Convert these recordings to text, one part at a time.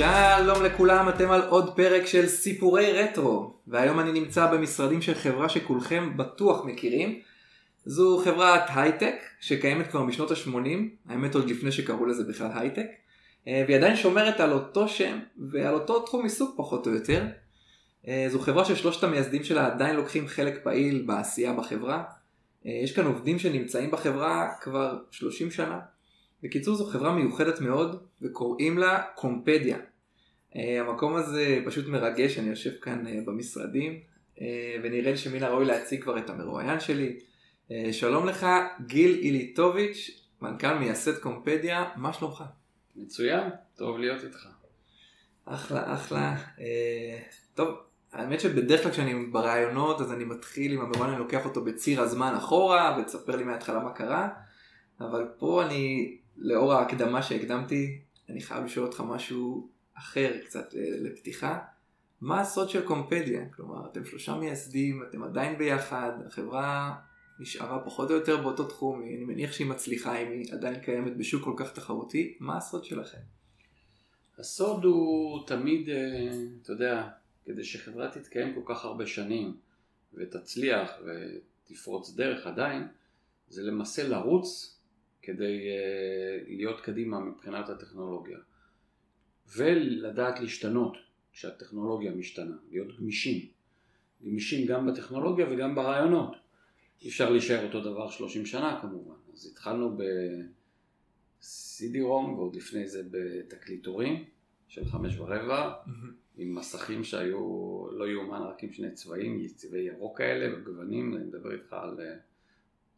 שלום לכולם, אתם על עוד פרק של סיפורי רטרו, והיום אני נמצא במשרדים של חברה שכולכם בטוח מכירים. זו חברת הייטק שקיימת כבר משנות ה-80, האמת עוד לפני שקראו לזה בכלל הייטק, אה, והיא עדיין שומרת על אותו שם ועל אותו תחום עיסוק פחות או יותר. אה, זו חברה ששלושת המייסדים שלה עדיין לוקחים חלק פעיל בעשייה בחברה. אה, יש כאן עובדים שנמצאים בחברה כבר 30 שנה. בקיצור זו חברה מיוחדת מאוד וקוראים לה קומפדיה. המקום הזה פשוט מרגש, אני יושב כאן במשרדים ונראה לי שמן הראוי להציג כבר את המרואיין שלי. שלום לך גיל איליטוביץ', מנכ"ל מייסד קומפדיה, מה שלומך? מצוין, טוב להיות איתך. אחלה, אחלה. טוב, האמת שבדרך כלל כשאני ברעיונות אז אני מתחיל עם המרואיין, אני לוקח אותו בציר הזמן אחורה ותספר לי מההתחלה מה קרה, אבל פה אני, לאור ההקדמה שהקדמתי, אני חייב לשאול אותך משהו אחר קצת אה, לפתיחה. מה הסוד של קומפדיה? כלומר, אתם שלושה מייסדים, אתם עדיין ביחד, החברה נשארה פחות או יותר באותו תחום, אני מניח שהיא מצליחה אם היא עדיין קיימת בשוק כל כך תחרותי, מה הסוד שלכם? הסוד הוא תמיד, אה, אתה יודע, כדי שחברה תתקיים כל כך הרבה שנים ותצליח ותפרוץ דרך עדיין, זה למעשה לרוץ כדי uh, להיות קדימה מבחינת הטכנולוגיה ולדעת להשתנות כשהטכנולוגיה משתנה, להיות גמישים, גמישים גם בטכנולוגיה וגם ברעיונות. אי אפשר להישאר אותו דבר 30 שנה כמובן, אז התחלנו ב-CD-ROM ועוד לפני זה בתקליטורים של חמש ורבע. עם מסכים שהיו לא יאומן רק עם שני צבעים, צבעי ירוק כאלה וגוונים, אני מדבר איתך על אה,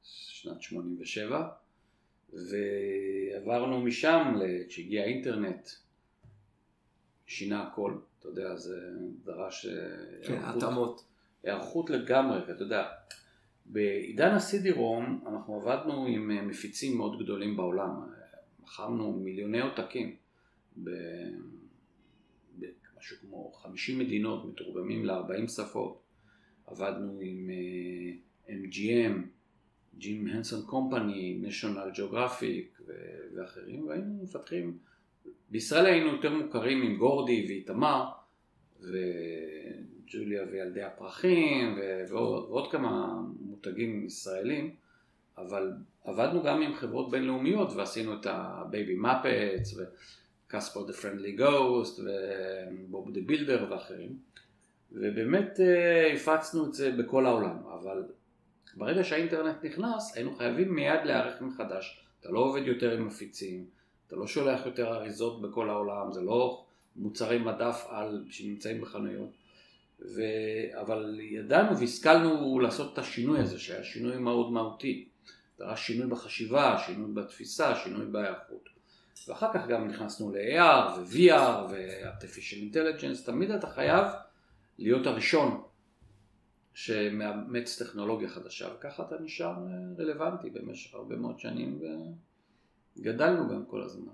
שנת 87 ועברנו משם, כשהגיע האינטרנט, שינה הכל, אתה יודע, זה דרש אה, כן, התאמות. היערכות לגמרי, אתה יודע, בעידן ה-CD-ROM אנחנו עבדנו עם אה, מפיצים מאוד גדולים בעולם, מכרנו מיליוני עותקים. משהו כמו 50 מדינות מתורגמים ל-40 שפות. עבדנו עם MGM, ג'ים הנסון קומפני, national geographic ואחרים, והיינו מפתחים, בישראל היינו יותר מוכרים עם גורדי ואיתמר, וג'וליה וילדי הפרחים, ועוד, ועוד כמה מותגים ישראלים, אבל עבדנו גם עם חברות בינלאומיות ועשינו את ה Baby Muppets, Casper the Friendly Ghost ו Bob the Builder ואחרים. ובאמת אה, הפצנו את זה בכל העולם אבל ברגע שהאינטרנט נכנס היינו חייבים מיד להיערך מחדש. אתה לא עובד יותר עם מפיצים אתה לא שולח יותר אריזות בכל העולם זה לא מוצרי מדף על שנמצאים בחנויות. ו... אבל ידענו והשכלנו לעשות את השינוי הזה שהיה שינוי מאוד מהותי. דרש שינוי בחשיבה, שינוי בתפיסה, שינוי בהיערכות. ואחר כך גם נכנסנו ל-AR ו-VR ו-Artificial Intelligence, תמיד אתה חייב להיות הראשון שמאמץ טכנולוגיה חדשה, וככה אתה נשאר רלוונטי במשך הרבה מאוד שנים וגדלנו גם כל הזמן.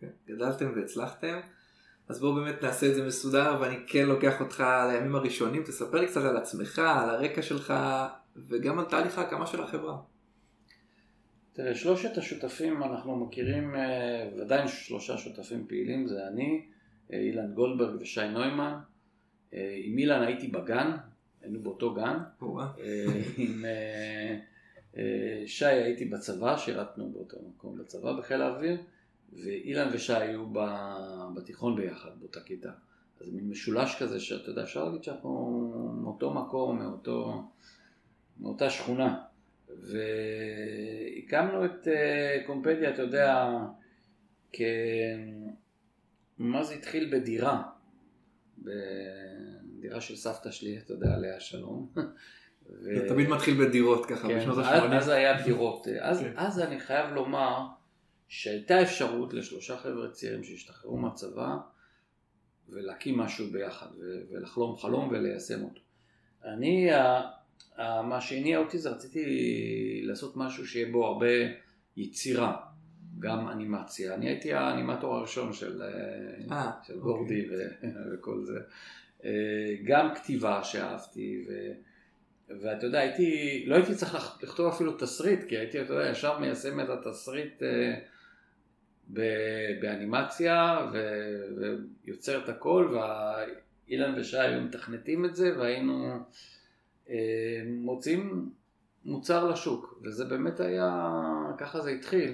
כן, גדלתם והצלחתם, אז בואו באמת נעשה את זה מסודר ואני כן לוקח אותך לימים הראשונים, תספר לי קצת על עצמך, על הרקע שלך וגם על תהליך ההקמה של החברה. תראה, שלושת השותפים אנחנו מכירים, אה, ודאי שלושה שותפים פעילים, זה אני, אה, אילן גולדברג ושי נוימן. אה, עם אילן הייתי בגן, היינו באותו גן. עם שי הייתי בצבא, שירתנו באותו מקום בצבא בחיל האוויר, ואילן ושי היו בתיכון ביחד, באותה כיתה. אז מין משולש כזה שאתה יודע, אפשר להגיד שאנחנו מאותו מקום, מאותו, מאותה שכונה. והקמנו את אה, קומפדיה, אתה יודע, כ... מה זה התחיל בדירה, בדירה של סבתא שלי, אתה יודע, עליה שלום. זה תמיד מתחיל בדירות ככה, כן, בשנות ה-80. אז היה דירות. אז, כן. אז אני חייב לומר שהייתה אפשרות לשלושה חבר'ה צעירים שהשתחררו מהצבא ולהקים משהו ביחד ולחלום חלום וליישם אותו. אני, מה שהניע אותי זה רציתי לעשות משהו שיהיה בו הרבה יצירה, גם אנימציה. אני הייתי האנימטור הראשון של, 아, אה, של גורדי אוקיי. ו, וכל זה. אה, גם כתיבה שאהבתי, ו, ואתה יודע, הייתי, לא הייתי צריך לכתוב אפילו תסריט, כי הייתי, אתה יודע, ישר מיישם את התסריט אה, באנימציה ויוצר את הכל, ואילן ושי היו מתכנתים את זה והיינו אה, מוצאים מוצר לשוק, וזה באמת היה, ככה זה התחיל,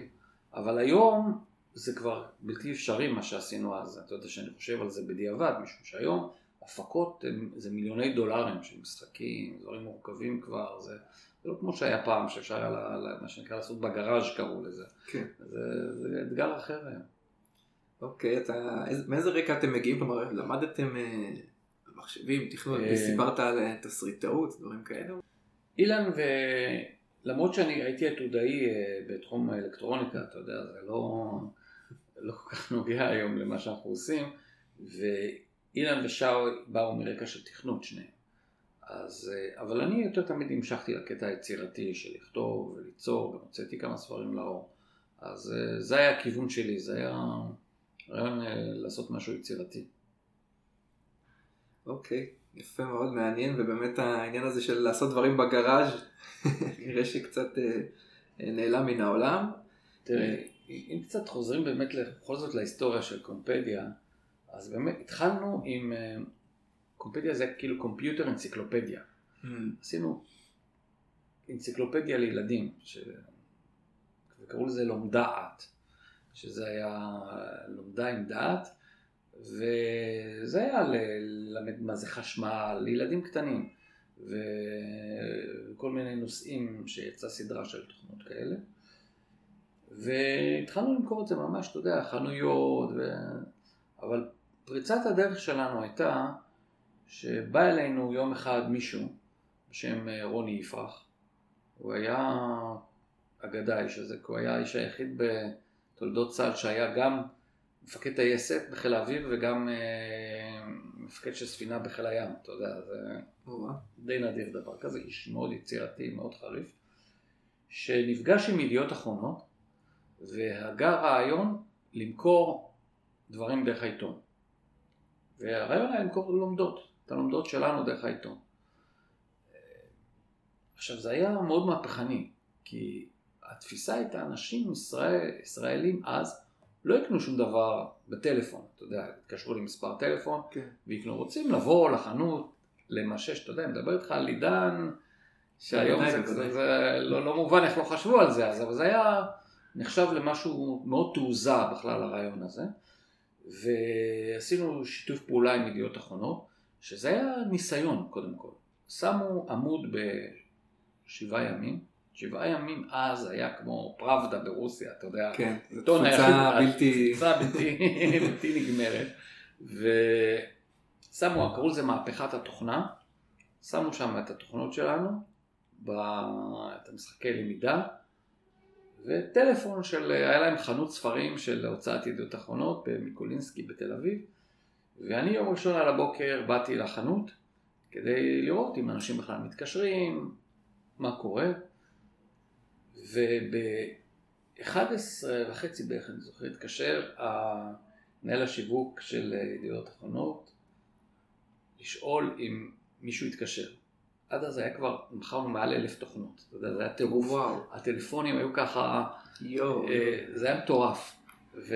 אבל היום זה כבר בלתי אפשרי מה שעשינו אז, אתה יודע שאני חושב על זה בדיעבד, משום שהיום הפקות הם, זה מיליוני דולרים של משחקים, דברים מורכבים כבר, זה, זה לא כמו שהיה פעם, שאפשר היה, לה, מה שנקרא, לעשות בגראז' קראו לזה. כן. זה, זה אתגר אחר היום. אוקיי, אתה, איזה- מאיזה רקע אתם מגיעים? כלומר, למדתם אה, מחשבים, תכנון, אה, סיפרת על אה, תסריטאות, דברים כאלה? אילן, ולמרות שאני הייתי עתודאי אה, בתחום האלקטרוניקה, אתה יודע, זה לא, לא כל כך נוגע היום למה שאנחנו עושים, ואילן ושאו באו מרקע של תכנות שניהם. אז, אה, אבל אני יותר תמיד המשכתי לקטע היצירתי של לכתוב וליצור, גם הוצאתי כמה ספרים לאור. אז אה, זה היה הכיוון שלי, זה היה רעיון אה, לעשות משהו יצירתי. אוקיי, יפה מאוד, מעניין, ובאמת העניין הזה של לעשות דברים בגראז' נראה שקצת נעלם מן העולם. תראה, אם קצת חוזרים באמת בכל זאת להיסטוריה של קומפדיה, אז באמת התחלנו עם, אה, קומפדיה זה כאילו קומפיוטר אנציקלופדיה. עשינו אנציקלופדיה לילדים, ש... וקראו לזה לומדעת, שזה היה לומדה עם דעת, וזה היה ללמד מה זה חשמל, לילדים קטנים, וכל מיני נושאים שיצאה סדרה של תוכנות כאלה. והתחלנו למכור את זה ממש, אתה יודע, חנויות, ו... אבל פריצת הדרך שלנו הייתה שבא אלינו יום אחד מישהו בשם אה, רוני יפרח. הוא היה אגדה האיש הזה, כי הוא היה האיש היחיד בתולדות צה"ל שהיה גם מפקד טייסת בחיל האוויר וגם אה, מפקד של ספינה בחיל הים, אתה יודע, זה. די נדיר דבר כזה, איש מאוד יצירתי, מאוד חריף, שנפגש עם ידיעות אחרונות והגה רעיון למכור דברים דרך העיתון. והרעיון היה למכור לומדות, את הלומדות שלנו דרך העיתון. עכשיו זה היה מאוד מהפכני, כי התפיסה הייתה, אנשים ישראל, ישראלים אז לא יקנו שום דבר בטלפון, אתה יודע, התקשרו למספר טלפון, כן. ויקנו, רוצים לבוא לחנות, למשש, אתה יודע, אני מדבר איתך על עידן, שהיום זה. זה, זה לא, לא מובן איך לא חשבו על זה אז, אבל זה היה נחשב למשהו מאוד תעוזה בכלל הרעיון הזה, ועשינו שיתוף פעולה עם ידיעות אחרונות, שזה היה ניסיון קודם כל. שמו עמוד בשבעה ימים, שבעה ימים אז היה כמו פראבדה ברוסיה, אתה יודע, כן, זו תפוצה בלתי... תפוצה בלתי, בלתי נגמרת, ושמו, קראו לזה מהפכת התוכנה, שמו שם את התוכנות שלנו. את המשחקי למידה, וטלפון של, היה להם חנות ספרים של הוצאת ידיעות אחרונות במיקולינסקי בתל אביב, ואני יום ראשון על הבוקר באתי לחנות כדי לראות אם אנשים בכלל מתקשרים, מה קורה, וב-11 וחצי בערך, אני זוכר, התקשר מנהל השיווק של ידיעות אחרונות לשאול אם מישהו התקשר. עד אז היה כבר, מכרנו מעל אלף תוכנות, אתה יודע, זה היה טירוף. וואו. הטלפונים היו ככה, יואו. אה, זה היה מטורף. ו,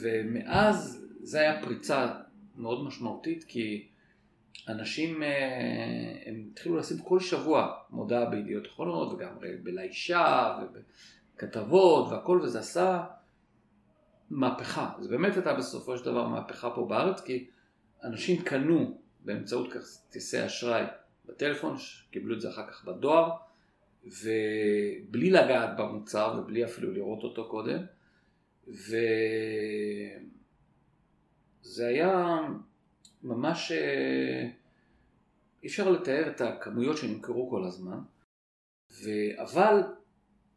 ומאז זה היה פריצה מאוד משמעותית, כי אנשים, אה, הם התחילו לשים כל שבוע מודעה בידיעות אחרונות, וגם בלישה, ובכתבות, והכל, וזה עשה מהפכה. זה באמת הייתה בסופו של דבר מהפכה פה בארץ, כי אנשים קנו באמצעות כרטיסי אשראי בטלפון, קיבלו את זה אחר כך בדואר, ובלי לגעת במוצר ובלי אפילו לראות אותו קודם. וזה היה ממש, אה, אי אפשר לתאר את הכמויות שנמכרו כל הזמן, ו... אבל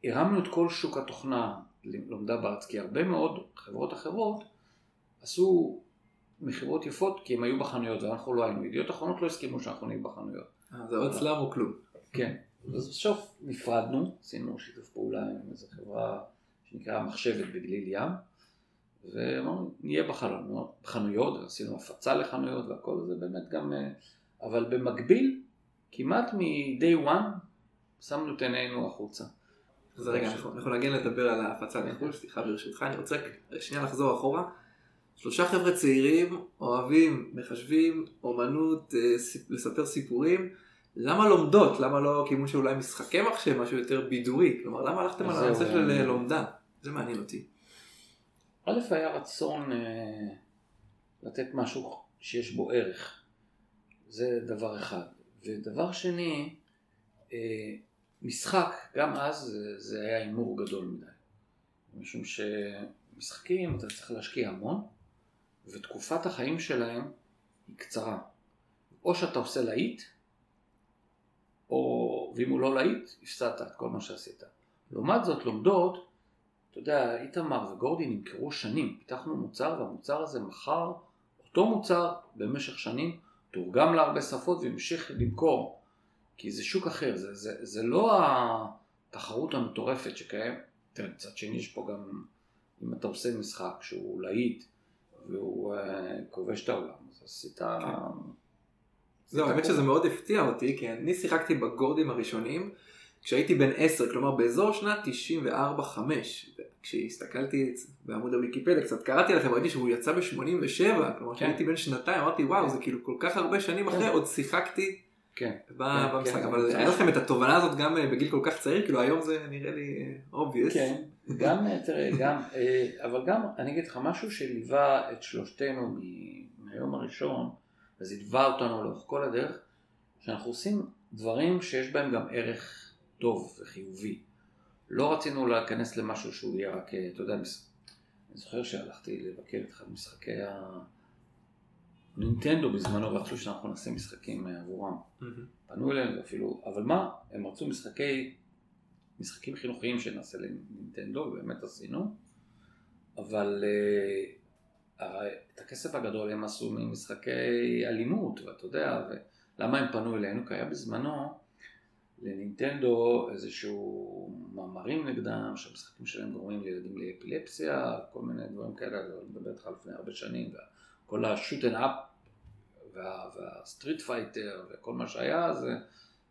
הרמנו את כל שוק התוכנה לומדה בארץ, כי הרבה מאוד חברות אחרות עשו מכירות יפות כי הם היו בחנויות ואנחנו לא היינו. ידיעות אחרונות לא הסכימו שאנחנו נהיה בחנויות. זה עוד סלאם או כלום. כן. אז בסוף נפרדנו, עשינו שיתוף פעולה עם איזו חברה שנקרא מחשבת בגליל ים, ואמרנו, נהיה בחלונות, בחנויות, ועשינו הפצה לחנויות והכל, זה באמת גם... אה, אבל במקביל, כמעט מ-day one, שמנו את עינינו החוצה. אז רגע, אנחנו נגיע לדבר על ההפצה לחו"ל, סליחה ברשותך, אני רוצה שנייה לחזור אחורה. שלושה חבר'ה צעירים, אוהבים, מחשבים, אומנות, אה, סיפ- לספר סיפורים. למה לומדות? למה לא כיוון של אולי משחקי מחשב, משהו יותר בידורי? כלומר, למה הלכתם על הנושא של אה, אה, לומדה? זה מעניין אותי. א', היה רצון אה, לתת משהו שיש בו ערך. זה דבר אחד. ודבר שני, אה, משחק, גם אז זה, זה היה הימור גדול מדי. משום שמשחקים אתה צריך להשקיע המון, ותקופת החיים שלהם היא קצרה. או שאתה עושה להיט, או, ואם הוא לא להיט, הפסדת את כל מה שעשית. לעומת זאת, לומדות, אתה יודע, איתמר וגורדי נמכרו שנים, פיתחנו מוצר והמוצר הזה מכר אותו מוצר במשך שנים, תורגם להרבה שפות והמשיך למכור, כי זה שוק אחר, זה, זה, זה לא התחרות המטורפת שקיימת, מצד שני יש פה גם, אם אתה עושה משחק שהוא להיט והוא uh, כובש את העולם, אז עשית... זהו, האמת שזה מאוד הפתיע אותי, כי אני שיחקתי בגורדים הראשונים כשהייתי בן 10, כלומר באזור שנת 94-5. כשהסתכלתי בעמוד הוויקיפדיה, קצת קראתי לכם, ראיתי שהוא יצא ב-87, כלומר כשהייתי בן שנתיים, אמרתי וואו, זה כאילו כל כך הרבה שנים אחרי, עוד שיחקתי כן. כן, במשחק, כן. אבל היה לכם את התובנה הזאת גם אה, בגיל כל כך צעיר, כאילו היום זה נראה לי obvious. כן, גם, תראה, גם, אה, אבל גם, אני אגיד לך משהו שליווה את שלושתנו מהיום הראשון, אז התווה אותנו לאורך כל הדרך, שאנחנו עושים דברים שיש בהם גם ערך טוב וחיובי. לא רצינו להיכנס למשהו שהוא יהיה רק, אה, אתה יודע, אני זוכר שהלכתי לבקר את אחד משחקי הנינטנדו בזמנו, ורצו שאנחנו נעשה משחקים אה, עבורם. פנו אלינו אפילו, אבל מה, הם רצו משחקי, משחקים חינוכיים שנעשה לנינטנדו, ובאמת עשינו, אבל uh, את הכסף הגדול הם עשו ממשחקי אלימות, ואתה יודע, ולמה הם פנו אלינו? כי היה בזמנו לנינטנדו איזשהו מאמרים נגדם, שהמשחקים שלהם גורמים לילדים לאפילפסיה, כל מיני דברים כאלה, אני מדבר איתך לפני הרבה שנים, וכל ה shoot 'em up וה, וה Street Fighter וכל מה שהיה זה,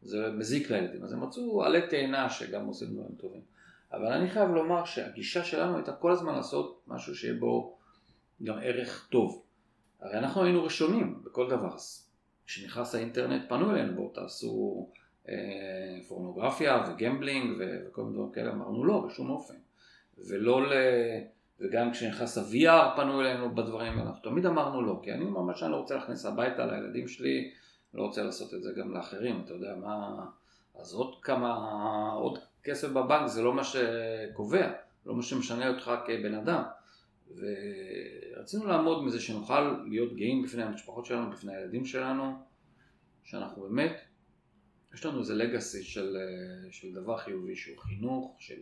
זה מזיק לילדים. אז הם מצאו עלי תאנה שגם עושים דברים טובים. אבל אני חייב לומר שהגישה שלנו הייתה כל הזמן לעשות משהו שיהיה בו גם ערך טוב. הרי אנחנו היינו ראשונים בכל דבר. כשנכנס האינטרנט פנו אלינו, בואו תעשו אה, פורנוגרפיה וגמבלינג וכל מיני דברים כאלה. אמרנו לא, בשום אופן. ולא ל... וגם כשנכנס ה-VR פנו אלינו בדברים האלה, אנחנו תמיד אמרנו לא, כי אני ממש אני לא רוצה להכניס הביתה לילדים שלי, לא רוצה לעשות את זה גם לאחרים, אתה יודע מה, אז עוד כמה, עוד כסף בבנק זה לא מה שקובע, לא מה שמשנה אותך כבן אדם. ורצינו לעמוד מזה שנוכל להיות גאים בפני המשפחות שלנו, בפני הילדים שלנו, שאנחנו באמת, יש לנו איזה לגאסי של, של דבר חיובי שהוא חינוך, של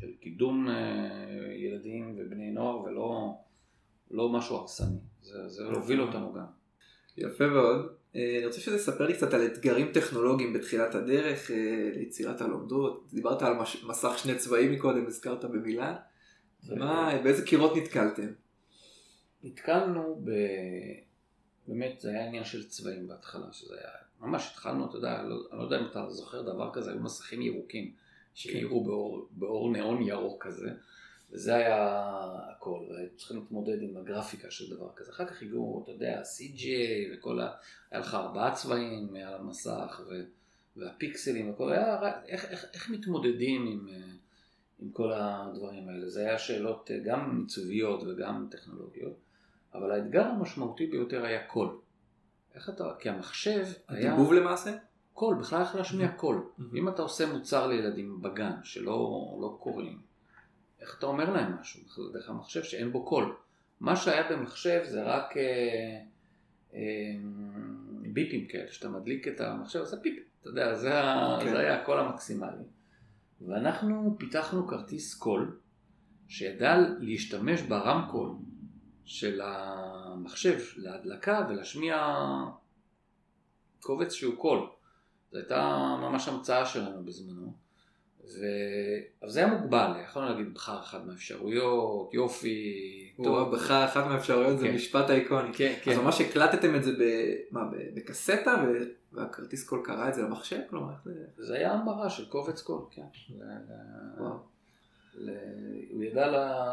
של קידום אה, ילדים ובני נוער ולא לא משהו הרסני, זה, זה הוביל אותנו גם. יפה מאוד. אה, אני רוצה שתספר לי קצת על אתגרים טכנולוגיים בתחילת הדרך, אה, ליצירת הלומדות. דיברת על מש- מסך שני צבעים מקודם, הזכרת במילה. מה, באיזה קירות נתקלתם? נתקלנו ב... באמת זה היה עניין של צבעים בהתחלה, שזה היה, ממש התחלנו, אתה יודע, לא, אני לא יודע אם אתה זוכר דבר כזה, היו מסכים ירוקים, שהאירו באור, באור ניאון ירוק כזה, וזה היה הכל, והיו צריכים להתמודד עם הגרפיקה של דבר כזה. אחר כך הגיעו, אתה יודע, CJ וכל ה... היה לך ארבעה צבעים על המסך, ו... והפיקסלים וכל, היה, איך, איך, איך מתמודדים עם, אה, עם כל הדברים האלה. זה היה שאלות אה, גם עיצוביות וגם טכנולוגיות, אבל האתגר המשמעותי ביותר היה קול. איך אתה, כי המחשב היה... דיבוב למעשה? קול, בכלל איך להשמיע קול. אם אתה עושה מוצר לילדים בגן שלא לא קוראים, איך אתה אומר להם משהו דרך המחשב שאין בו קול? מה שהיה במחשב זה רק אה, אה, ביפים כאלה, שאתה מדליק את המחשב, עושה פיפ, אתה יודע, זה, ה- כן. זה היה הקול המקסימלי. ואנחנו פיתחנו כרטיס קול שידע להשתמש ברמקול של המחשב להדלקה ולהשמיע קובץ שהוא קול. זו הייתה ממש המצאה שלנו בזמנו. ו... אבל זה היה מוגבל, יכולנו להגיד בחר אחת מהאפשרויות, יופי, טוב. בחר אחת מהאפשרויות זה כן. משפט אייקוני. כן, אז כן. ממש הקלטתם את זה ב- מה, ב- בקסטה ו- והכרטיס קול קרא את זה למחשב? כלומר, זה... זה היה המרה של קובץ קול, כן. הוא ידע,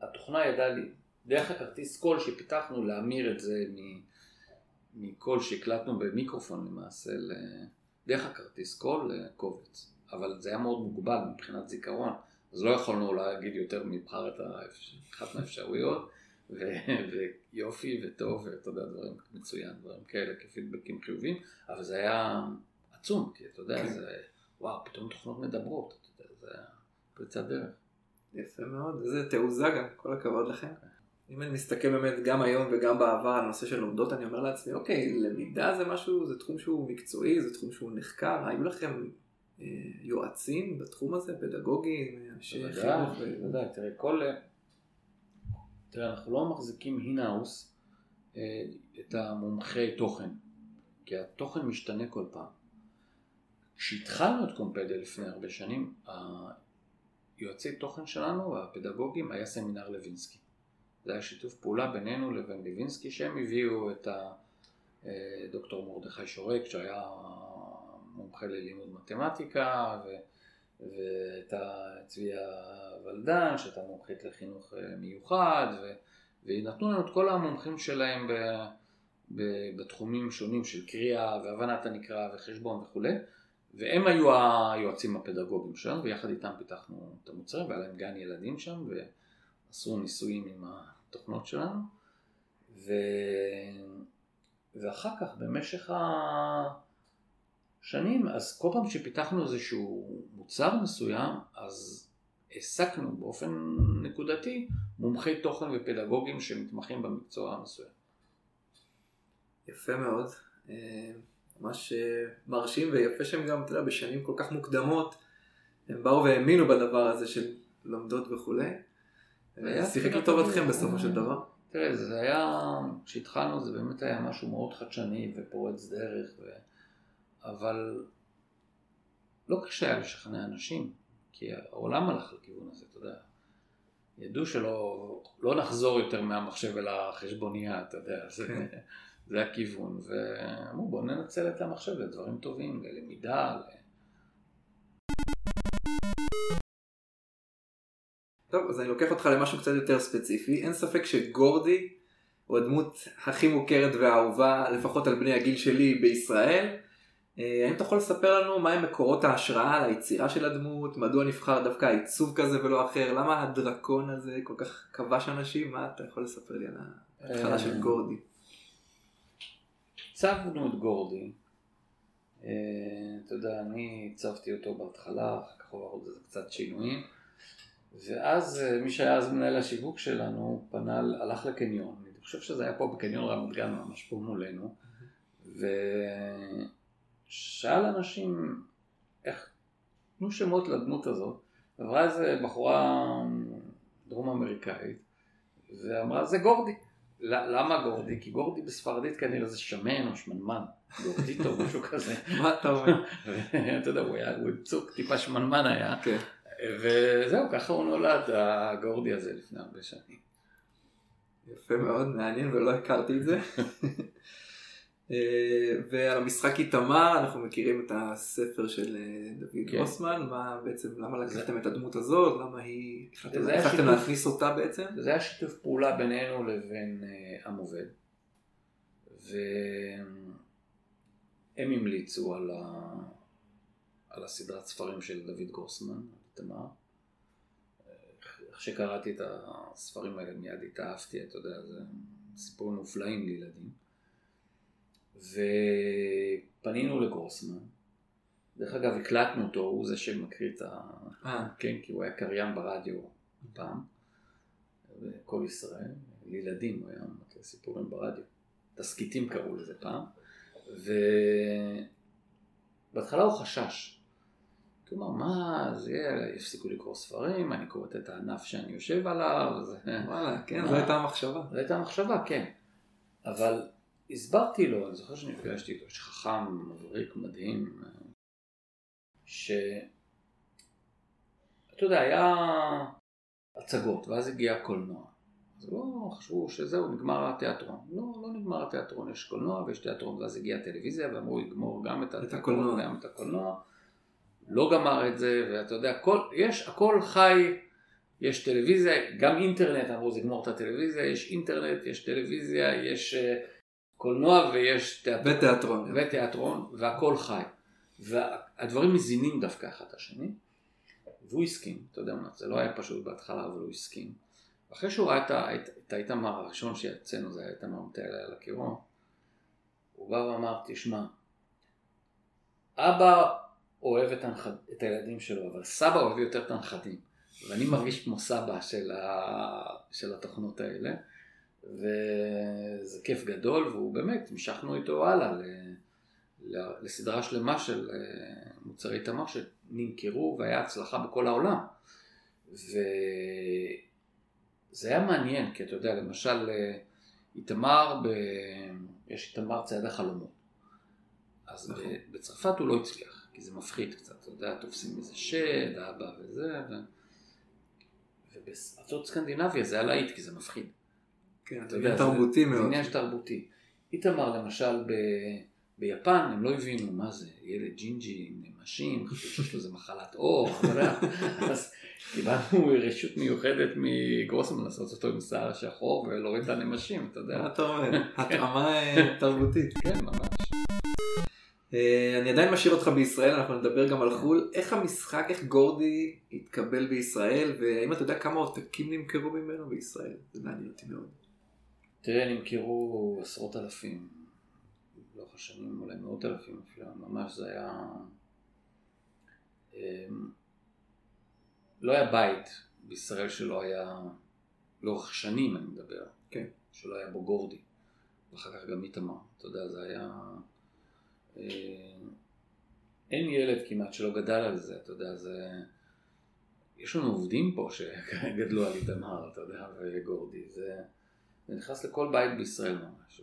התוכנה ידעה לי, דרך הכרטיס קול שפיתחנו להמיר את זה מקול שהקלטנו במיקרופון למעשה, דרך הכרטיס קול לקובץ. אבל זה היה מאוד מוגבל מבחינת זיכרון, אז לא יכולנו להגיד יותר מבחר את אחת מהאפשרויות, ויופי וטוב, ואתה יודע, דברים מצוין, דברים כאלה כפידבקים חיוביים, אבל זה היה עצום, כי אתה יודע, כן. זה, וואו, פתאום תוכנות מדברות, אתה יודע, זה פריצת דרך. יפה מאוד, איזה תעוזה גם, כל הכבוד לכם. אם אני מסתכל באמת גם היום וגם בעבר על הנושא של לומדות, אני אומר לעצמי, אוקיי, למידה זה משהו, זה תחום שהוא מקצועי, זה תחום שהוא נחקר, היו לכם יועצים בתחום הזה, פדגוגים, אנשי חינוך? בוודאי, תראה, כל... תראה, אנחנו לא מחזיקים in-house את המומחי תוכן, כי התוכן משתנה כל פעם. כשהתחלנו את קומפדיה לפני הרבה שנים, היועצי תוכן שלנו, הפדגוגים, היה סמינר לוינסקי. זה היה שיתוף פעולה בינינו לבין לוינסקי, שהם הביאו את הדוקטור מרדכי שורק, שהיה מומחה ללימוד מתמטיקה, ו... והייתה צביה ולדן, שהייתה מומחית לחינוך אה, מיוחד, ו... ונתנו לנו את כל המומחים שלהם ב... ב... בתחומים שונים של קריאה והבנת הנקרא וחשבון וכולי, והם היו היועצים הפדגוגיים שלנו, ויחד איתם פיתחנו את המוצרים, והיה להם גן ילדים שם, ועשו ניסויים עם התוכנות שלנו, ו... ואחר כך במשך השנים, אז כל פעם שפיתחנו איזשהו מוצר מסוים, אז העסקנו באופן נקודתי מומחי תוכן ופדגוגים שמתמחים במקצוע המסוים. יפה מאוד. אה, ממש אה, מרשים ויפה שהם גם, אתה יודע, בשנים כל כך מוקדמות, הם באו והאמינו בדבר הזה של לומדות וכולי. היה שיחק לטובתכם. בסופו של דבר. תראה, זה היה, כשהתחלנו זה באמת היה משהו מאוד חדשני ופורץ דרך, ו... אבל לא קשה היה לשכנע אנשים, כי העולם הלך לכיוון הזה, אתה יודע. ידעו שלא לא נחזור יותר מהמחשב אל החשבונייה, אתה יודע, זה, כן. זה הכיוון, ואמרו בואו ננצל את המחשב לדברים טובים, ללמידה, ל... טוב, אז אני לוקח אותך למשהו קצת יותר ספציפי. אין ספק שגורדי הוא הדמות הכי מוכרת והאהובה, לפחות על בני הגיל שלי בישראל. אה, האם אתה יכול לספר לנו מהם מקורות ההשראה ליצירה של הדמות? מדוע נבחר דווקא העיצוב כזה ולא אחר? למה הדרקון הזה כל כך כבש אנשים? מה אתה יכול לספר לי על ההתחלה של אה, גורדי? הצבנו את גורדי, אה, אתה יודע, אני הצבתי אותו בהתחלה, אחר כך הוא עוד קצת שינויים, ואז מי שהיה אז מנהל השיווק שלנו פנה, הלך לקניון, אני חושב שזה היה פה בקניון רמת גן, ממש פה מולנו, ושאל אנשים, איך, תנו שמות לדמות הזאת, עברה איזה בחורה דרום אמריקאית, ואמרה זה גורדי. למה גורדי? כי גורדי בספרדית כנראה זה שמן או שמנמן, גורדיטו, משהו כזה. מה אתה אומר? אתה יודע, הוא היה, הוא צוק טיפה שמנמן היה, כן. וזהו, ככה הוא נולד, הגורדי הזה לפני הרבה שנים. יפה מאוד, מעניין ולא הכרתי את זה. אה, ועל המשחק איתמר אנחנו מכירים את הספר של אה, דוד כן. גרוסמן, מה בעצם, למה לקחתם את הדמות הזאת, למה היא, החלטתם. להכניס אותה בעצם? זה היה שיתוף פעולה בינינו לבין אה, עם עובד, והם המליצו על, ה... על הסדרת ספרים של דוד גרוסמן, תמר. איך שקראתי את הספרים האלה מיד התאהבתי, אתה יודע, זה סיפורים מופלאים לילדים. ופנינו לגרוסמן. דרך אגב, הקלטנו אותו, הוא זה שמקריא את ה... אה, כן, כי הוא היה קריין ברדיו פעם, בכל ישראל, לילדים הוא היה מקריא סיפורים ברדיו. תסכיתים קראו לזה פעם. ובהתחלה הוא חשש. אמר, מה, זה יהיה, יפסיקו לקרוא ספרים, אני קוראת את הענף שאני יושב עליו, זה... וואלה, כן? זו הייתה המחשבה. זו הייתה מחשבה, כן. אבל הסברתי לו, אני זוכר שנפגשתי איתו, איש חכם, מבריק, מדהים, אתה יודע, היה הצגות, ואז הגיע הקולנוע. אז לא חשבו שזהו, נגמר התיאטרון. לא, לא נגמר התיאטרון, יש קולנוע ויש תיאטרון, ואז הגיעה הטלוויזיה ואמרו יגמור גם את, את הקולנוע. גם את הקולנוע. לא גמר את זה, ואתה יודע, כל, יש, הכל חי, יש טלוויזיה, גם אינטרנט, אמרו זה יגמור את הטלוויזיה, יש אינטרנט, יש טלוויזיה, יש uh, קולנוע ויש תיאטרון. ותיאטרון. ותיאטרון, והכל חי. והדברים מזינים דווקא אחד את השני. והוא הסכים, אתה יודע מה, זה לא היה פשוט בהתחלה, אבל הוא הסכים. אחרי שהוא ראה את, את, את האיתמר הראשון שיצאנו, זה היה איתמר מטייל על הקירון, הוא בא ואמר, תשמע, אבא אוהב את, הנכד, את הילדים שלו, אבל סבא אוהב יותר את הנכדים. ואני מרגיש כמו סבא של, ה, של התוכנות האלה, וזה כיף גדול, והוא באמת, המשכנו איתו הלאה לסדרה שלמה של אה, מוצרי תמר שנמכרו והיה הצלחה בכל העולם. וזה היה מעניין, כי אתה יודע, למשל, אה, איתמר, ב... יש איתמר צעדי חלומות. אז נכון. בצרפת הוא לא הצליח, כי זה מפחיד קצת, אתה יודע, תופסים איזה שד, אבא וזה, ו... ובארצות סקנדינביה זה היה להיט, כי זה מפחיד. כן, זה עניין תרבותי מאוד. זה עניין תרבותי. איתמר למשל ב... ביפן הם לא הבינו מה זה, ילד ג'ינג'י עם נמשים, חשבו שיש לו איזה מחלת עור, אז קיבלנו רשות מיוחדת מגרוסמן לעשות אותו עם שיער שחור ולהוריד את הנמשים, אתה יודע. מה אתה אומר? התאמה אה, תרבותית. כן, ממש. אה, אני עדיין משאיר אותך בישראל, אנחנו נדבר גם על חו"ל. איך המשחק, איך גורדי התקבל בישראל, והאם אתה יודע כמה עותקים נמכרו ממנו בישראל? זה מעניין אותי מאוד. תראה, נמכרו עשרות אלפים. לאורך השנים, אולי מאות אלפים אפילו, ממש זה היה... אמ, לא היה בית בישראל שלא היה, לאורך שנים אני מדבר, כן. שלא היה בו גורדי, ואחר כך גם איתמר, אתה יודע, זה היה... אה, אין ילד כמעט שלא גדל על זה, אתה יודע, זה... יש לנו עובדים פה שגדלו על איתמר, אתה יודע, וגורדי, זה... זה נכנס לכל בית בישראל ממש.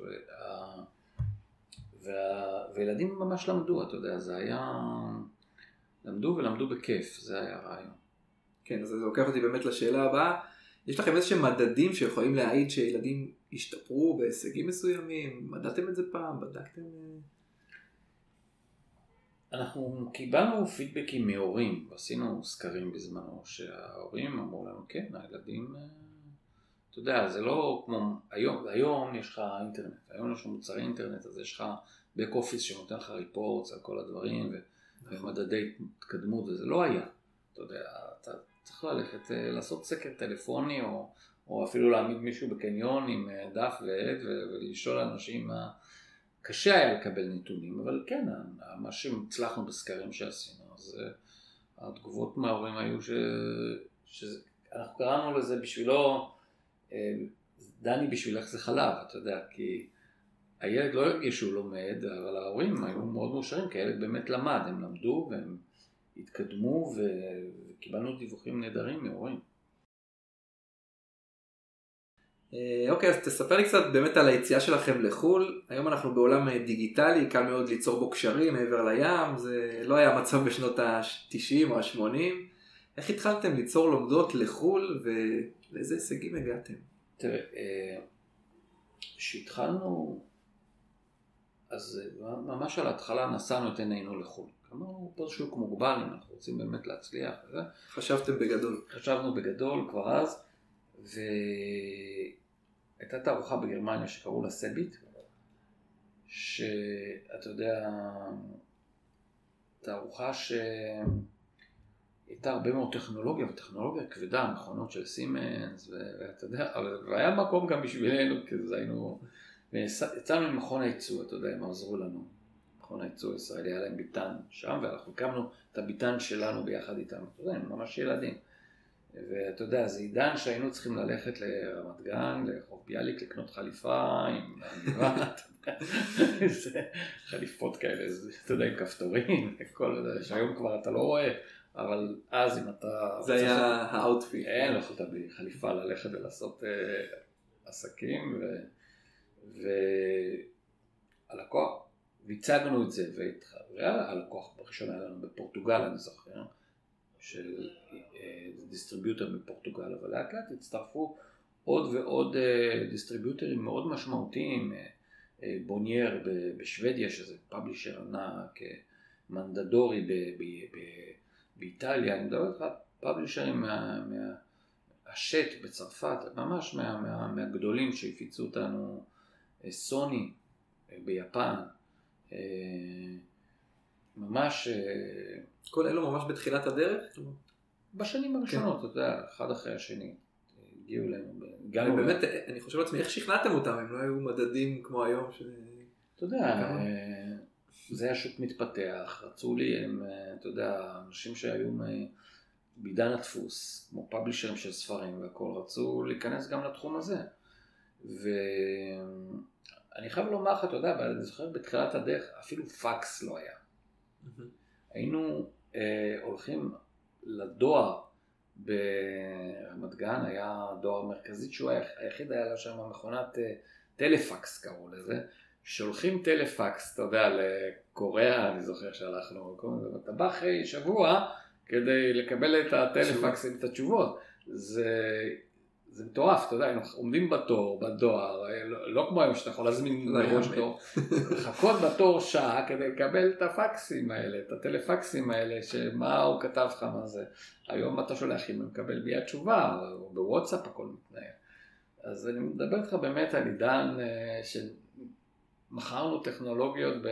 וה... וילדים ממש למדו, אתה יודע, זה היה... למדו ולמדו בכיף, זה היה הרעיון. כן, אז זה לוקח אותי באמת לשאלה הבאה. יש לכם איזה מדדים שיכולים להעיד שילדים השתפרו בהישגים מסוימים? מדדתם את זה פעם? בדקתם? אה? אנחנו קיבלנו פידבקים מהורים, עשינו סקרים בזמנו, שההורים אמרו לנו, כן, הילדים אה, אתה יודע, זה לא כמו, היום, היום יש לך אינטרנט, היום יש לך מוצרי אינטרנט, אז יש לך back office שנותן לך ריפורטס על כל הדברים נכון. ומדדי התקדמות, וזה לא היה. אתה יודע, אתה צריך ללכת אה, לעשות סקר טלפוני, או, או אפילו להעמיד מישהו בקניון עם אה, דף ועט ולשאול אנשים מה... קשה היה לקבל נתונים, אבל כן, מה שהצלחנו בסקרים שעשינו, אז אה, התגובות מההורים היו ש... שאנחנו קראנו לזה בשבילו דני בשבילך זה חלב, אתה יודע, כי הילד לא הרגיש שהוא לומד, אבל ההורים היו מאוד מאושרים, כי הילד באמת למד, הם למדו והם התקדמו וקיבלנו דיווחים נהדרים מהורים. אה, אוקיי, אז תספר לי קצת באמת על היציאה שלכם לחו"ל. היום אנחנו בעולם דיגיטלי, קל מאוד ליצור בו קשרים מעבר לים, זה לא היה המצב בשנות ה-90 או ה-80. איך התחלתם ליצור לומדות לחו"ל ולאיזה הישגים הגעתם? תראה, אה, כשהתחלנו, אז אה, ממש על ההתחלה נשאנו את עינינו לחו"ל. אמרנו, פה שוק מוגבל, אם אנחנו רוצים באמת להצליח. חשבתם בגדול. חשבנו בגדול כבר אז, והייתה תערוכה בגרמניה שקראו לה סביט, שאתה יודע, תערוכה ש... הייתה הרבה מאוד טכנולוגיה, וטכנולוגיה כבדה, מכונות של סימנס, ואתה יודע, והיה מקום גם בשבילנו, כי היינו, ויצאנו ממכון הייצוא, אתה יודע, הם עזרו לנו. מכון הייצוא הישראלי, היה להם ביתן שם, ואנחנו הקמנו את הביתן שלנו ביחד איתם, אתה יודע, הם ממש ילדים. ואתה יודע, זה עידן שהיינו צריכים ללכת לרמת גן, לרחוב ביאליק, לקנות חליפה עם עניבה, חליפות כאלה, אתה יודע, עם כפתורים, כל זה, שהיום כבר אתה לא רואה. אבל אז אם אתה... זה היה ה outfit. אין, לא יכולת בלי חליפה ללכת ולעשות אה, עסקים, והלקוח, והצגנו את זה, והלקוח הראשון היה לנו בפורטוגל, אני זוכר, של אה, distributor בפורטוגל, אבל לאט לאט הצטרפו עוד ועוד אה, דיסטריביוטרים מאוד משמעותיים, בונייר בשוודיה, שזה publisher ענק, מונדדורי באיטליה, אני מדבר איתך פאבלישרים האשט בצרפת, ממש מה, מה, מהגדולים שהפיצו אותנו, סוני ביפן, ממש... כל אלו ממש בתחילת הדרך? בשנים הראשונות, אתה יודע, אחד אחרי השני. הגיעו אלינו. באמת, אני חושב לעצמי, איך שכנעתם אותם? הם לא היו מדדים כמו היום? אתה יודע, זה היה שוק מתפתח, רצו לי, הם, אתה יודע, אנשים שהיו בעידן הדפוס, כמו פאבלישרים של ספרים והכל, רצו להיכנס גם לתחום הזה. ואני חייב לומר לך, אתה יודע, אני זוכר בתחילת הדרך, אפילו פקס לא היה. היינו אה, הולכים לדואר ברמת גן, היה דואר מרכזי שהוא היחיד, היה לה שם מכונת אה, טלפקס קראו לזה, שולחים טלפקס, אתה יודע, לקוריאה, אני זוכר שהלכנו, אתה בא אחרי שבוע כדי לקבל את הטלפקסים, את התשובות. זה זה מטורף, אתה יודע, אנחנו עומדים בתור, בדואר, לא, לא כמו היום שאתה יכול להזמין לא מראש תור, לחכות בתור שעה כדי לקבל את הפקסים האלה, את הטלפקסים האלה, שמה הוא כתב לך, מה זה. היום אתה שולח אם מקבל מיד תשובה, או בוואטסאפ הכל מתנהל. אז אני מדבר איתך באמת על עידן אה, שמכרנו טכנולוגיות ב...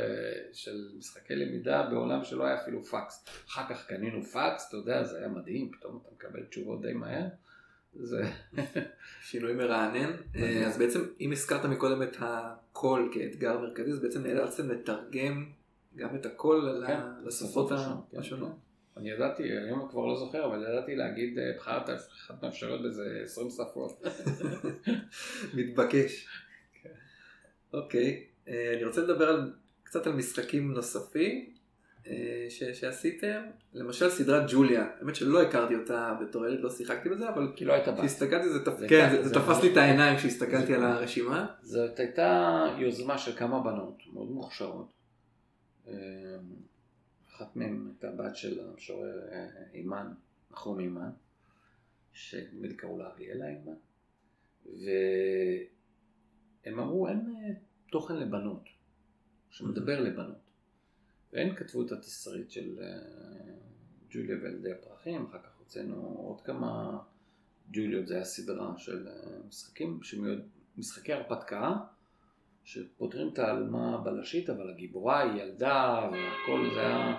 של משחקי למידה בעולם שלא היה אפילו פקס. אחר כך קנינו פקס, אתה יודע, זה היה מדהים, פתאום אתה מקבל תשובות די מהר. זה שינוי מרענן. אז בעצם אם הזכרת מקודם את הקול כאתגר מרכזי, אז בעצם נאלצתם לתרגם גם את הקול כן, לשפות כן, השונות. כן. אני ידעתי, היום כבר לא זוכר, אבל ידעתי להגיד אה, בחירת אחת מהאפשרויות באיזה 20 שפות. מתבקש. אוקיי, אה, אני רוצה לדבר קצת על משחקים נוספים. אה, ש, שעשיתם, למשל סדרת ג'וליה, האמת שלא הכרתי אותה בתור ילד, לא שיחקתי בזה, אבל כי לא הייתה בת. כשהסתכלתי זה, תפ... זה, כן, זה, זה, זה תפס לי את העיניים כשהסתכלתי על הרשימה. זאת הייתה יוזמה של כמה בנות מאוד מוכשרות. אה, אחת מהן הייתה בת של המשורר אה, אימן, נחום אימן, שנדמה לי קראו לה אריאלה אימן, והם אמרו אין תוכן לבנות, שמדבר לבנות. והם כתבו את התסריט של אה, ג'וליה וילדי הפרחים, אחר כך הוצאנו עוד כמה ג'וליות, זה היה סדרה של אה, משחקים, שמיועד, משחקי הרפתקה, שפותרים את האלומה הבלשית, אבל הגיבורה היא ילדה, והכל זה היה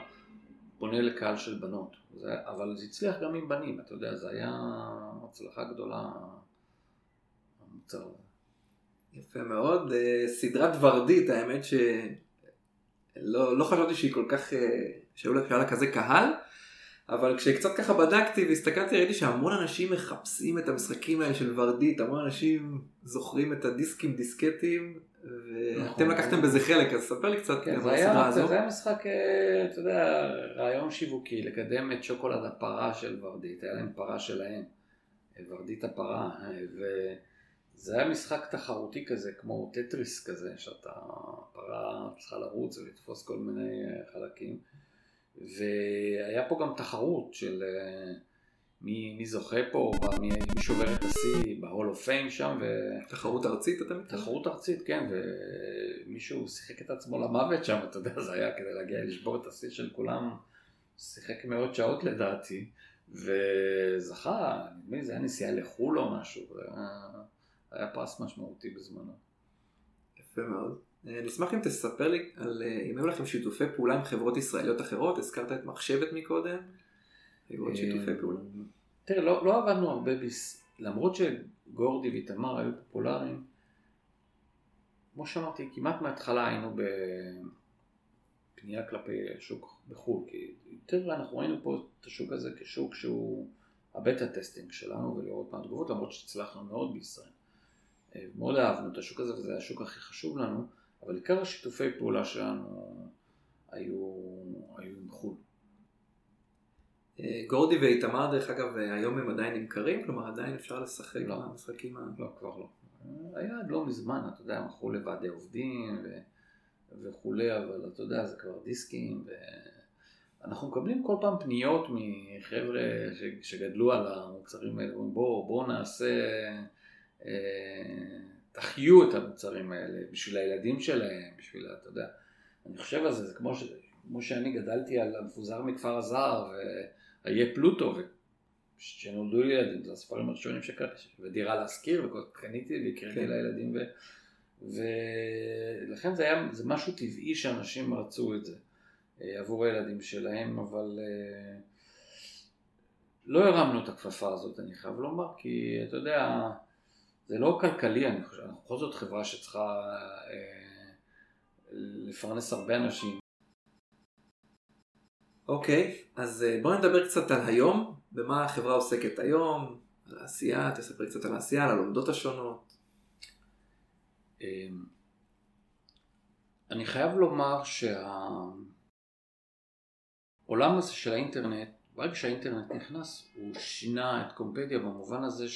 פונה לקהל של בנות. זה, אבל זה הצליח גם עם בנים, אתה יודע, זה היה הצלחה גדולה, המוצר הזה. יפה מאוד. אה, סדרת ורדית, האמת ש... לא, חשבתי שהיא כל כך, אה, שהיו לה כזה קהל, אבל כשקצת ככה בדקתי והסתכלתי ראיתי שהמון אנשים מחפשים את המשחקים האלה של ורדית, המון אנשים זוכרים את הדיסקים דיסקטים, ואתם נכון. לקחתם בזה חלק, אז ספר לי קצת כן, על הסדרה הזו. זה היה משחק, אה, אתה יודע, רעיון שיווקי, לקדם את שוקולד הפרה של ורדית, היה להם פרה שלהם, ורדית הפרה, ו... זה היה משחק תחרותי כזה, כמו טטריס כזה, שאתה פרה צריכה לרוץ ולתפוס כל מיני אה, חלקים. והיה פה גם תחרות של אה, מי, מי זוכה פה, מי, מי שובר את השיא ב-Hall of Fame שם. ו... תחרות ארצית אתה מתכוון? תחרות ארצית, כן, ומישהו שיחק את עצמו למוות שם, אתה יודע, זה היה כדי להגיע לשבור את השיא של כולם, שיחק מאות שעות לדעתי, וזכה, נדמה לי זה היה נסיעה לחו"ל או משהו. היה פרס משמעותי בזמנו. יפה מאוד. אה, אני אשמח אם תספר לי על אה, אם היו לכם שיתופי פעולה עם חברות ישראליות אחרות, הזכרת את מחשבת מקודם, היו עוד שיתופי פעולה. תראה, לא, לא עבדנו הרבה, ביס... למרות שגורדי ואיתמר היו פופולריים, כמו שאמרתי, כמעט מההתחלה היינו בפנייה כלפי שוק בחו"ל, כי יותר אנחנו ראינו פה את השוק הזה כשוק שהוא ה beta testing שלנו ולראות מה התגובות, למרות שהצלחנו מאוד בישראל. מאוד אהבנו את השוק הזה וזה השוק הכי חשוב לנו, אבל עיקר השיתופי פעולה שלנו היו, היו עם חו"ל. אה, גורדי ואיתמר דרך אגב היום הם עדיין נמכרים? כלומר עדיין אפשר לשחק לא, במשחקים ה... לא, כבר לא. היה עד לא מזמן, אתה יודע, הם הלכו לוועדי עובדים ו... וכולי, אבל אתה יודע, זה כבר דיסקים ו... אנחנו מקבלים כל פעם פניות מחבר'ה שגדלו על המוצרים האלה, בואו בוא נעשה, אה, תחיו את המוצרים האלה בשביל הילדים שלהם, בשביל, אתה יודע, אני חושב על זה, זה כמו, ש, כמו שאני גדלתי על המפוזר מכפר הזהר, ואיה פלוטו, כשנולדו לי ילדים, זה הספרים הראשונים שקראתי, ודירה להשכיר, וקניתי והקראתי כן. לילדים, ו, ולכן זה היה, זה משהו טבעי שאנשים רצו את זה. אה, עבור הילדים שלהם, אבל אה, לא הרמנו את הכפפה הזאת, אני חייב לומר, כי אתה יודע, זה לא כלכלי, אני חושב, אנחנו בכל זאת חברה שצריכה אה, לפרנס הרבה אנשים. אוקיי, okay, אז בואו נדבר קצת על היום, במה החברה עוסקת היום, על העשייה, תספרי קצת על העשייה, על הלומדות השונות. אני חייב לומר שה... העולם הזה של האינטרנט, ברגע שהאינטרנט נכנס, הוא שינה את קומפדיה במובן הזה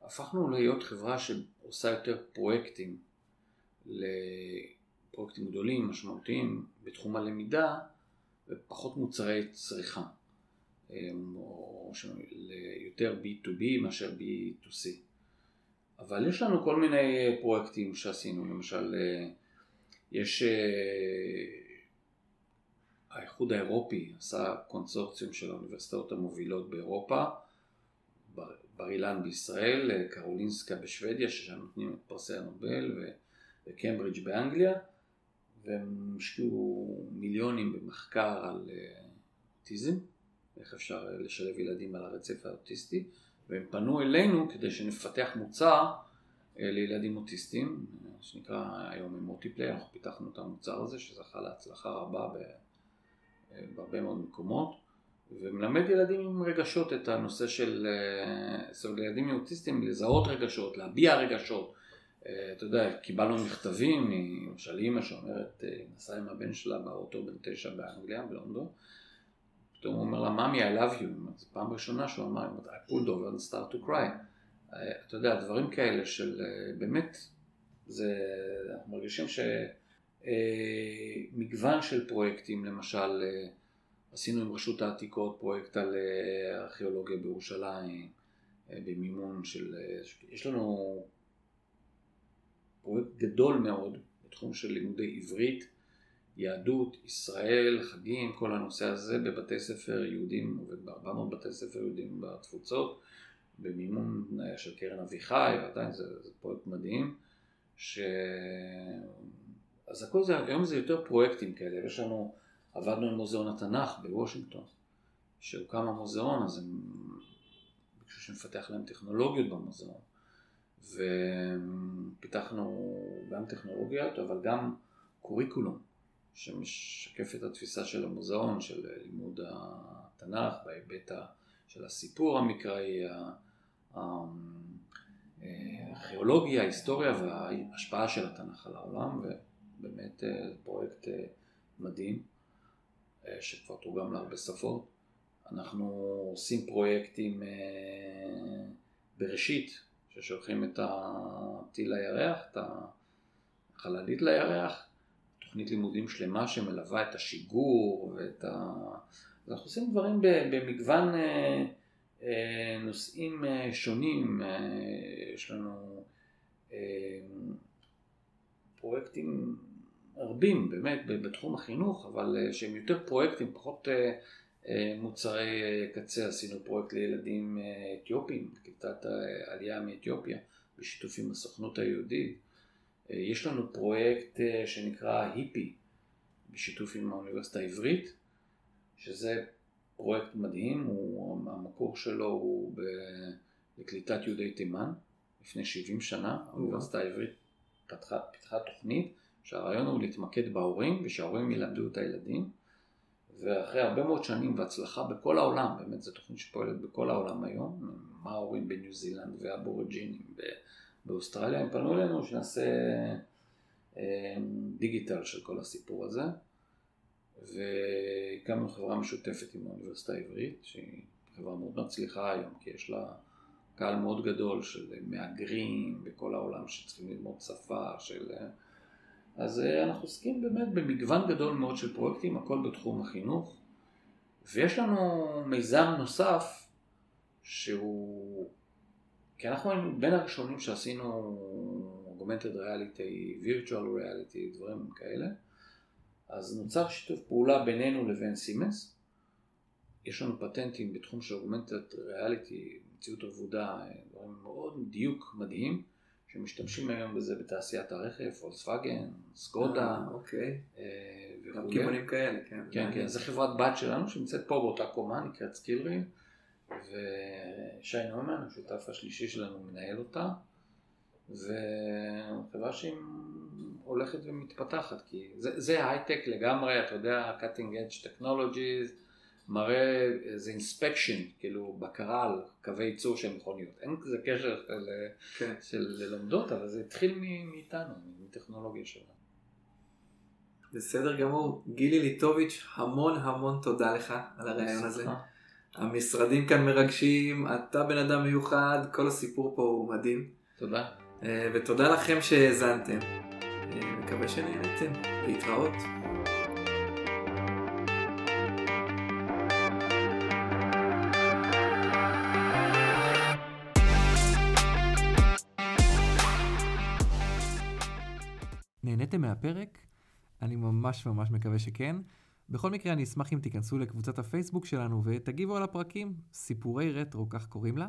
שהפכנו להיות חברה שעושה יותר פרויקטים, לפרויקטים גדולים, משמעותיים, בתחום הלמידה, ופחות מוצרי צריכה. או יותר B2B מאשר B2C. אבל יש לנו כל מיני פרויקטים שעשינו, למשל יש האיחוד האירופי עשה קונסורציום של האוניברסיטאות המובילות באירופה, בר אילן בישראל, קרולינסקה בשוודיה, ששם נותנים את פרסי הנובל, וקמברידג' באנגליה, והם השקיעו מיליונים במחקר על אה, אוטיזם, איך אפשר לשלב ילדים על הרצף האוטיסטי, והם פנו אלינו כדי שנפתח מוצר אה, לילדים אוטיסטים, שנקרא היום מוטיפליי, אנחנו פיתחנו את המוצר הזה שזכה להצלחה רבה בהרבה מאוד מקומות, ומלמד ילדים עם רגשות את הנושא של, אה, זאת אומרת, לילדים אוטיסטים לזהות רגשות, להביע רגשות. אה, אתה יודע, קיבלנו מכתבים, למשל אימא שאומרת, אה, נסעה עם הבן שלה באוטו בן תשע באנגליה, בלונדון, פתאום הוא אומר לה, ממי, I love you, זו פעם ראשונה שהוא אמר, I pulled over and start to cry. אתה יודע, דברים כאלה של באמת, זה, אנחנו מרגישים ש... אה, מגוון של פרויקטים, למשל עשינו עם רשות העתיקות פרויקט על אה, ארכיאולוגיה בירושלים במימון של, יש לנו פרויקט גדול מאוד בתחום של לימודי עברית, יהדות, ישראל, חגים, כל הנושא הזה בבתי ספר יהודים, עובד ב-400 בתי ספר יהודים בתפוצות, במימון של קרן אביחי, ועדיין זה, זה פרויקט מדהים, ש... אז הכל זה, היום זה יותר פרויקטים כאלה, יש לנו, עבדנו עם מוזיאון התנ"ך בוושינגטון, שהוקם המוזיאון, אז הם ביקשו שנפתח להם טכנולוגיות במוזיאון, ופיתחנו גם טכנולוגיות, אבל גם קוריקולום, שמשקף את התפיסה של המוזיאון, של לימוד התנ"ך, בהיבט של הסיפור המקראי, הארכיאולוגיה, ההיסטוריה וההשפעה של התנ"ך על העולם. באמת אה, פרויקט אה, מדהים, שכבר תורגם להרבה שפות. אנחנו עושים פרויקטים בראשית, ששולחים את הטיל לירח, את החללית לירח, תוכנית לימודים שלמה שמלווה את השיגור ואת ה... אנחנו עושים דברים במגוון נושאים שונים, יש לנו פרויקטים רבים באמת בתחום החינוך, אבל אה, שהם יותר פרויקטים, פחות אה, אה, מוצרי קצה. עשינו פרויקט לילדים אתיופים, קליטת העלייה מאתיופיה, בשיתוף עם הסוכנות היהודית. יש לנו פרויקט שנקרא היפי, בשיתוף עם האוניברסיטה העברית, שזה פרויקט מדהים, הוא, המקור שלו הוא בקליטת יהודי תימן, לפני 70 שנה, האוניברסיטה העברית פתחה, פיתחה תוכנית שהרעיון הוא להתמקד בהורים ושההורים ילמדו את הילדים ואחרי הרבה מאוד שנים והצלחה בכל העולם, באמת זו תוכנית שפועלת בכל העולם היום, מה ההורים בניו זילנד ואבורג'ינים באוסטרליה, הם פנו אלינו שנעשה אה, דיגיטל של כל הסיפור הזה והקמנו חברה משותפת עם האוניברסיטה העברית שהיא חברה מאוד מצליחה היום כי יש לה קהל מאוד גדול של מהגרים בכל העולם שצריכים ללמוד שפה, של... אז אה, אנחנו עוסקים באמת במגוון גדול מאוד של פרויקטים, הכל בתחום החינוך. ויש לנו מיזם נוסף שהוא, כי אנחנו היינו בין הראשונים שעשינו augmented reality, virtual reality, דברים כאלה, אז נוצר שיתוף פעולה בינינו לבין סימנס. יש לנו פטנטים בתחום של augmented reality, מציאות רבודה, דברים מאוד דיוק מדהים. שמשתמשים היום בזה בתעשיית הרכב, פולקסווגן, סקודה. אה, אוקיי. אה, גם. כיוונים כאלה, כן. כן, כן, זו חברת בת שלנו שנמצאת פה באותה קומה, נקראת סקילרי, ושי נומן, השותף השלישי שלנו, מנהל אותה, וחברה שהיא הולכת ומתפתחת, כי זה, זה הייטק לגמרי, אתה יודע, cutting edge technologies, מראה איזה inspection, כאילו בקרה על קווי ייצור של מכוניות. אין כזה קשר כן. של ללומדות, אבל זה התחיל מאיתנו, מטכנולוגיה שלנו. בסדר גמור. גילי ליטוביץ', המון המון תודה לך על הרעיון הזה. המשרדים כאן מרגשים, אתה בן אדם מיוחד, כל הסיפור פה הוא מדהים. תודה. אה, ותודה לכם שהאזנתם. אה, מקווה שנהנתם. להתראות. מהפרק? אני ממש ממש מקווה שכן. בכל מקרה אני אשמח אם תיכנסו לקבוצת הפייסבוק שלנו ותגיבו על הפרקים, סיפורי רטרו, כך קוראים לה.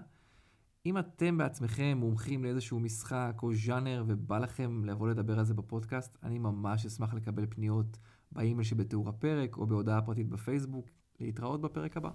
אם אתם בעצמכם מומחים לאיזשהו משחק או ז'אנר ובא לכם לבוא לדבר על זה בפודקאסט, אני ממש אשמח לקבל פניות באימייל שבתיאור הפרק או בהודעה פרטית בפייסבוק. להתראות בפרק הבא.